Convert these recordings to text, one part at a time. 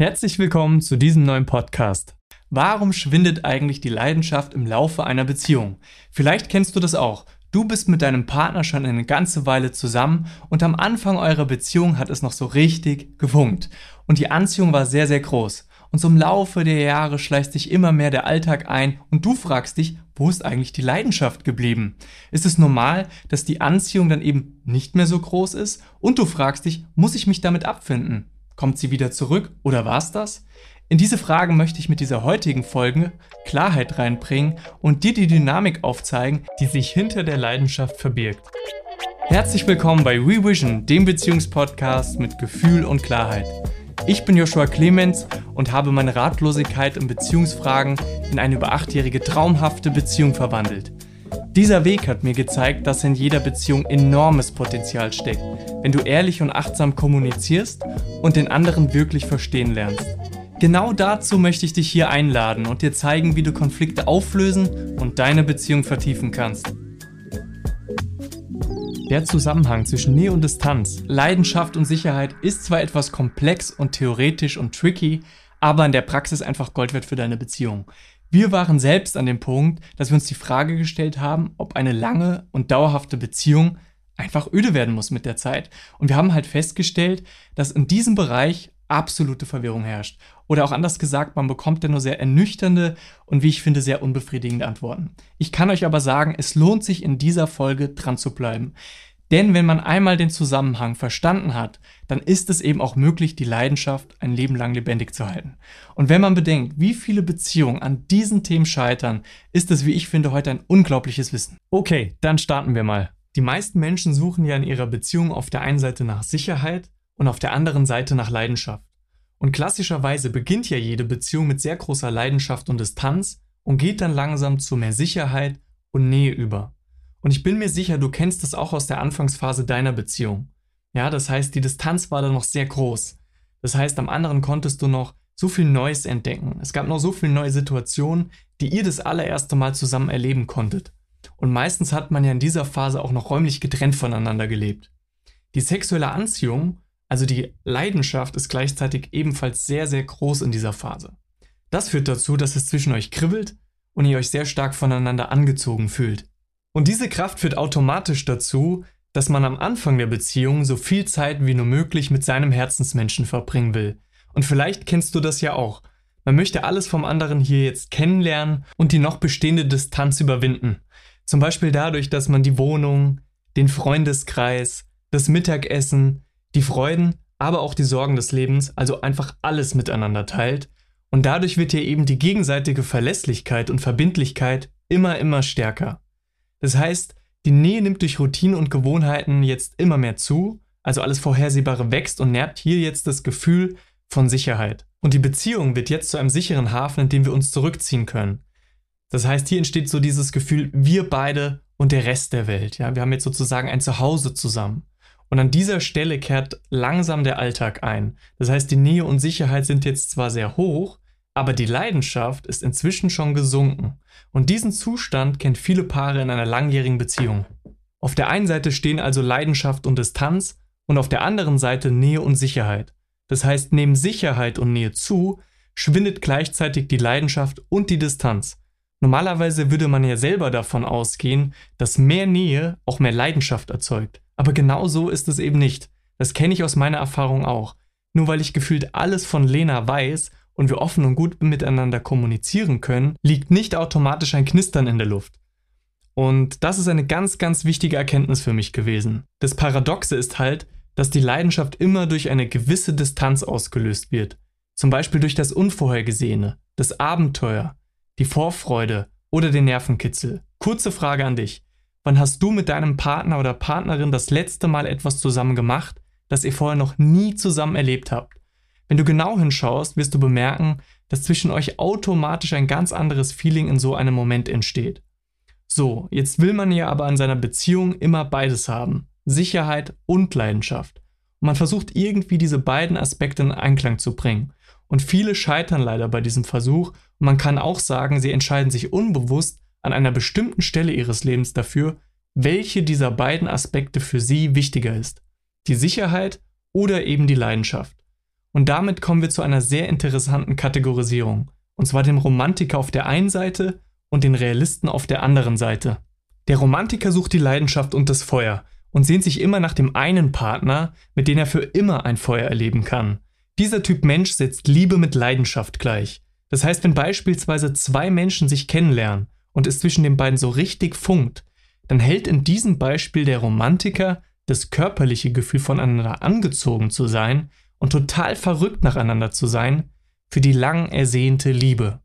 Herzlich willkommen zu diesem neuen Podcast. Warum schwindet eigentlich die Leidenschaft im Laufe einer Beziehung? Vielleicht kennst du das auch. Du bist mit deinem Partner schon eine ganze Weile zusammen und am Anfang eurer Beziehung hat es noch so richtig gefunkt. Und die Anziehung war sehr, sehr groß. Und im Laufe der Jahre schleicht sich immer mehr der Alltag ein und du fragst dich, wo ist eigentlich die Leidenschaft geblieben? Ist es normal, dass die Anziehung dann eben nicht mehr so groß ist? Und du fragst dich, muss ich mich damit abfinden? Kommt sie wieder zurück oder war's das? In diese Fragen möchte ich mit dieser heutigen Folge Klarheit reinbringen und dir die Dynamik aufzeigen, die sich hinter der Leidenschaft verbirgt. Herzlich willkommen bei WeVision, dem Beziehungspodcast mit Gefühl und Klarheit. Ich bin Joshua Clemens und habe meine Ratlosigkeit in Beziehungsfragen in eine über achtjährige traumhafte Beziehung verwandelt. Dieser Weg hat mir gezeigt, dass in jeder Beziehung enormes Potenzial steckt, wenn du ehrlich und achtsam kommunizierst und den anderen wirklich verstehen lernst. Genau dazu möchte ich dich hier einladen und dir zeigen, wie du Konflikte auflösen und deine Beziehung vertiefen kannst. Der Zusammenhang zwischen Nähe und Distanz, Leidenschaft und Sicherheit ist zwar etwas komplex und theoretisch und tricky, aber in der Praxis einfach Gold wert für deine Beziehung. Wir waren selbst an dem Punkt, dass wir uns die Frage gestellt haben, ob eine lange und dauerhafte Beziehung einfach öde werden muss mit der Zeit. Und wir haben halt festgestellt, dass in diesem Bereich absolute Verwirrung herrscht. Oder auch anders gesagt, man bekommt ja nur sehr ernüchternde und wie ich finde sehr unbefriedigende Antworten. Ich kann euch aber sagen, es lohnt sich in dieser Folge dran zu bleiben. Denn wenn man einmal den Zusammenhang verstanden hat, dann ist es eben auch möglich, die Leidenschaft ein Leben lang lebendig zu halten. Und wenn man bedenkt, wie viele Beziehungen an diesen Themen scheitern, ist es, wie ich finde, heute ein unglaubliches Wissen. Okay, dann starten wir mal. Die meisten Menschen suchen ja in ihrer Beziehung auf der einen Seite nach Sicherheit und auf der anderen Seite nach Leidenschaft. Und klassischerweise beginnt ja jede Beziehung mit sehr großer Leidenschaft und Distanz und geht dann langsam zu mehr Sicherheit und Nähe über. Und ich bin mir sicher, du kennst das auch aus der Anfangsphase deiner Beziehung. Ja, das heißt, die Distanz war da noch sehr groß. Das heißt, am anderen konntest du noch so viel Neues entdecken. Es gab noch so viele neue Situationen, die ihr das allererste Mal zusammen erleben konntet. Und meistens hat man ja in dieser Phase auch noch räumlich getrennt voneinander gelebt. Die sexuelle Anziehung, also die Leidenschaft, ist gleichzeitig ebenfalls sehr, sehr groß in dieser Phase. Das führt dazu, dass es zwischen euch kribbelt und ihr euch sehr stark voneinander angezogen fühlt. Und diese Kraft führt automatisch dazu, dass man am Anfang der Beziehung so viel Zeit wie nur möglich mit seinem Herzensmenschen verbringen will. Und vielleicht kennst du das ja auch. Man möchte alles vom anderen hier jetzt kennenlernen und die noch bestehende Distanz überwinden. Zum Beispiel dadurch, dass man die Wohnung, den Freundeskreis, das Mittagessen, die Freuden, aber auch die Sorgen des Lebens, also einfach alles miteinander teilt. Und dadurch wird hier eben die gegenseitige Verlässlichkeit und Verbindlichkeit immer, immer stärker. Das heißt, die Nähe nimmt durch Routinen und Gewohnheiten jetzt immer mehr zu, also alles Vorhersehbare wächst und nährt hier jetzt das Gefühl von Sicherheit. Und die Beziehung wird jetzt zu einem sicheren Hafen, in dem wir uns zurückziehen können. Das heißt, hier entsteht so dieses Gefühl, wir beide und der Rest der Welt. Ja, wir haben jetzt sozusagen ein Zuhause zusammen. Und an dieser Stelle kehrt langsam der Alltag ein. Das heißt, die Nähe und Sicherheit sind jetzt zwar sehr hoch, aber die Leidenschaft ist inzwischen schon gesunken. Und diesen Zustand kennt viele Paare in einer langjährigen Beziehung. Auf der einen Seite stehen also Leidenschaft und Distanz und auf der anderen Seite Nähe und Sicherheit. Das heißt, neben Sicherheit und Nähe zu, schwindet gleichzeitig die Leidenschaft und die Distanz. Normalerweise würde man ja selber davon ausgehen, dass mehr Nähe auch mehr Leidenschaft erzeugt. Aber genau so ist es eben nicht. Das kenne ich aus meiner Erfahrung auch. Nur weil ich gefühlt alles von Lena weiß und wir offen und gut miteinander kommunizieren können, liegt nicht automatisch ein Knistern in der Luft. Und das ist eine ganz, ganz wichtige Erkenntnis für mich gewesen. Das Paradoxe ist halt, dass die Leidenschaft immer durch eine gewisse Distanz ausgelöst wird. Zum Beispiel durch das Unvorhergesehene, das Abenteuer, die Vorfreude oder den Nervenkitzel. Kurze Frage an dich. Wann hast du mit deinem Partner oder Partnerin das letzte Mal etwas zusammen gemacht, das ihr vorher noch nie zusammen erlebt habt? Wenn du genau hinschaust, wirst du bemerken, dass zwischen euch automatisch ein ganz anderes Feeling in so einem Moment entsteht. So, jetzt will man ja aber an seiner Beziehung immer beides haben. Sicherheit und Leidenschaft. Und man versucht irgendwie diese beiden Aspekte in Einklang zu bringen. Und viele scheitern leider bei diesem Versuch. Und man kann auch sagen, sie entscheiden sich unbewusst an einer bestimmten Stelle ihres Lebens dafür, welche dieser beiden Aspekte für sie wichtiger ist. Die Sicherheit oder eben die Leidenschaft. Und damit kommen wir zu einer sehr interessanten Kategorisierung, und zwar dem Romantiker auf der einen Seite und den Realisten auf der anderen Seite. Der Romantiker sucht die Leidenschaft und das Feuer und sehnt sich immer nach dem einen Partner, mit dem er für immer ein Feuer erleben kann. Dieser Typ Mensch setzt Liebe mit Leidenschaft gleich. Das heißt, wenn beispielsweise zwei Menschen sich kennenlernen und es zwischen den beiden so richtig funkt, dann hält in diesem Beispiel der Romantiker das körperliche Gefühl voneinander angezogen zu sein und total verrückt nacheinander zu sein für die lang ersehnte Liebe.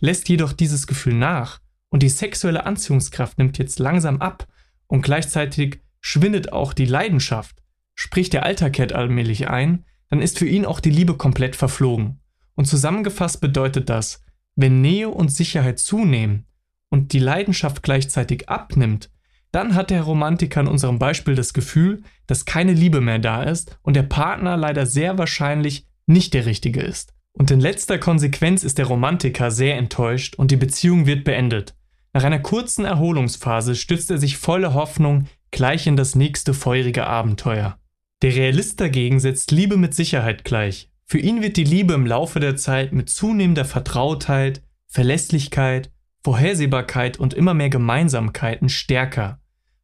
Lässt jedoch dieses Gefühl nach und die sexuelle Anziehungskraft nimmt jetzt langsam ab und gleichzeitig schwindet auch die Leidenschaft, sprich der kehrt allmählich ein, dann ist für ihn auch die Liebe komplett verflogen. Und zusammengefasst bedeutet das, wenn Nähe und Sicherheit zunehmen und die Leidenschaft gleichzeitig abnimmt, dann hat der Romantiker in unserem Beispiel das Gefühl, dass keine Liebe mehr da ist und der Partner leider sehr wahrscheinlich nicht der richtige ist. Und in letzter Konsequenz ist der Romantiker sehr enttäuscht und die Beziehung wird beendet. Nach einer kurzen Erholungsphase stützt er sich voller Hoffnung gleich in das nächste feurige Abenteuer. Der Realist dagegen setzt Liebe mit Sicherheit gleich. Für ihn wird die Liebe im Laufe der Zeit mit zunehmender Vertrautheit, Verlässlichkeit, Vorhersehbarkeit und immer mehr Gemeinsamkeiten stärker.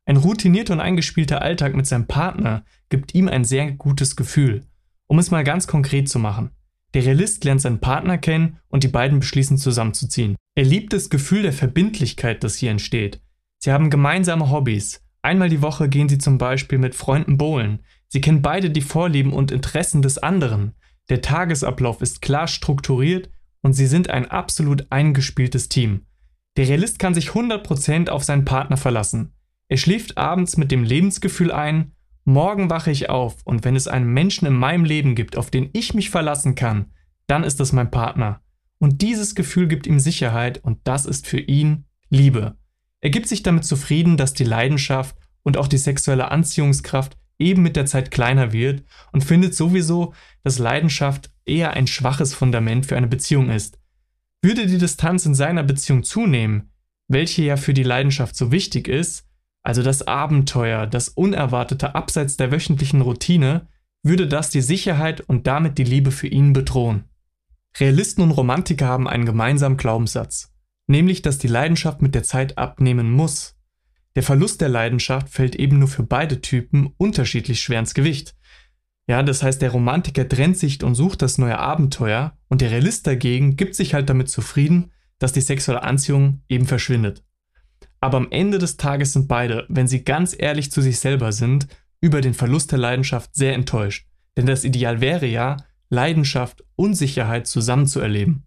Ein routinierter und eingespielter Alltag mit seinem Partner gibt ihm ein sehr gutes Gefühl. Um es mal ganz konkret zu machen. Der Realist lernt seinen Partner kennen und die beiden beschließen zusammenzuziehen. Er liebt das Gefühl der Verbindlichkeit, das hier entsteht. Sie haben gemeinsame Hobbys. Einmal die Woche gehen sie zum Beispiel mit Freunden bowlen. Sie kennen beide die Vorlieben und Interessen des anderen. Der Tagesablauf ist klar strukturiert und sie sind ein absolut eingespieltes Team. Der Realist kann sich 100% auf seinen Partner verlassen. Er schläft abends mit dem Lebensgefühl ein, morgen wache ich auf und wenn es einen Menschen in meinem Leben gibt, auf den ich mich verlassen kann, dann ist es mein Partner. Und dieses Gefühl gibt ihm Sicherheit und das ist für ihn Liebe. Er gibt sich damit zufrieden, dass die Leidenschaft und auch die sexuelle Anziehungskraft eben mit der Zeit kleiner wird und findet sowieso, dass Leidenschaft eher ein schwaches Fundament für eine Beziehung ist. Würde die Distanz in seiner Beziehung zunehmen, welche ja für die Leidenschaft so wichtig ist, also das Abenteuer, das Unerwartete abseits der wöchentlichen Routine, würde das die Sicherheit und damit die Liebe für ihn bedrohen. Realisten und Romantiker haben einen gemeinsamen Glaubenssatz, nämlich dass die Leidenschaft mit der Zeit abnehmen muss. Der Verlust der Leidenschaft fällt eben nur für beide Typen unterschiedlich schwer ins Gewicht. Ja, das heißt, der Romantiker trennt sich und sucht das neue Abenteuer und der Realist dagegen gibt sich halt damit zufrieden, dass die sexuelle Anziehung eben verschwindet. Aber am Ende des Tages sind beide, wenn sie ganz ehrlich zu sich selber sind, über den Verlust der Leidenschaft sehr enttäuscht. Denn das Ideal wäre ja, Leidenschaft und Sicherheit zusammen zu erleben.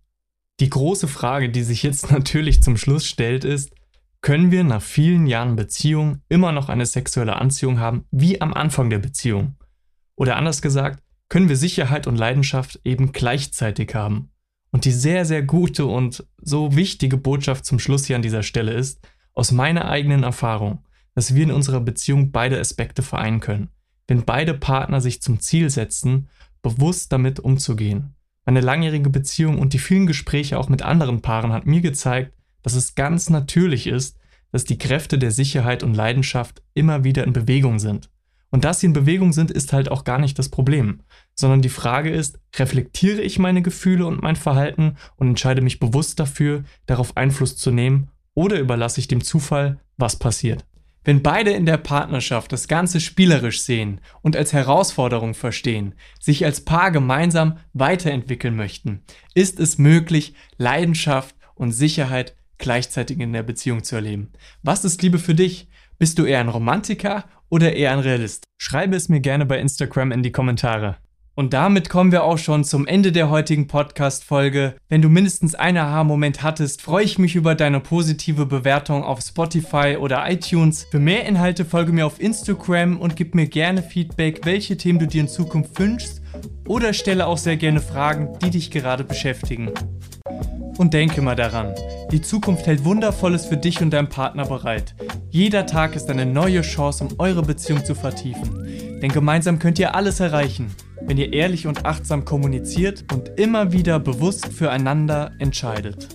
Die große Frage, die sich jetzt natürlich zum Schluss stellt, ist, können wir nach vielen Jahren Beziehung immer noch eine sexuelle Anziehung haben, wie am Anfang der Beziehung? Oder anders gesagt, können wir Sicherheit und Leidenschaft eben gleichzeitig haben. Und die sehr, sehr gute und so wichtige Botschaft zum Schluss hier an dieser Stelle ist, aus meiner eigenen Erfahrung, dass wir in unserer Beziehung beide Aspekte vereinen können. Wenn beide Partner sich zum Ziel setzen, bewusst damit umzugehen. Meine langjährige Beziehung und die vielen Gespräche auch mit anderen Paaren hat mir gezeigt, dass es ganz natürlich ist, dass die Kräfte der Sicherheit und Leidenschaft immer wieder in Bewegung sind. Und dass sie in Bewegung sind, ist halt auch gar nicht das Problem, sondern die Frage ist, reflektiere ich meine Gefühle und mein Verhalten und entscheide mich bewusst dafür, darauf Einfluss zu nehmen, oder überlasse ich dem Zufall, was passiert. Wenn beide in der Partnerschaft das Ganze spielerisch sehen und als Herausforderung verstehen, sich als Paar gemeinsam weiterentwickeln möchten, ist es möglich, Leidenschaft und Sicherheit gleichzeitig in der Beziehung zu erleben. Was ist Liebe für dich? Bist du eher ein Romantiker oder eher ein Realist? Schreibe es mir gerne bei Instagram in die Kommentare. Und damit kommen wir auch schon zum Ende der heutigen Podcast-Folge. Wenn du mindestens einen Aha-Moment hattest, freue ich mich über deine positive Bewertung auf Spotify oder iTunes. Für mehr Inhalte folge mir auf Instagram und gib mir gerne Feedback, welche Themen du dir in Zukunft wünschst oder stelle auch sehr gerne Fragen, die dich gerade beschäftigen. Und denke mal daran, die Zukunft hält Wundervolles für dich und deinen Partner bereit. Jeder Tag ist eine neue Chance, um eure Beziehung zu vertiefen. Denn gemeinsam könnt ihr alles erreichen, wenn ihr ehrlich und achtsam kommuniziert und immer wieder bewusst füreinander entscheidet.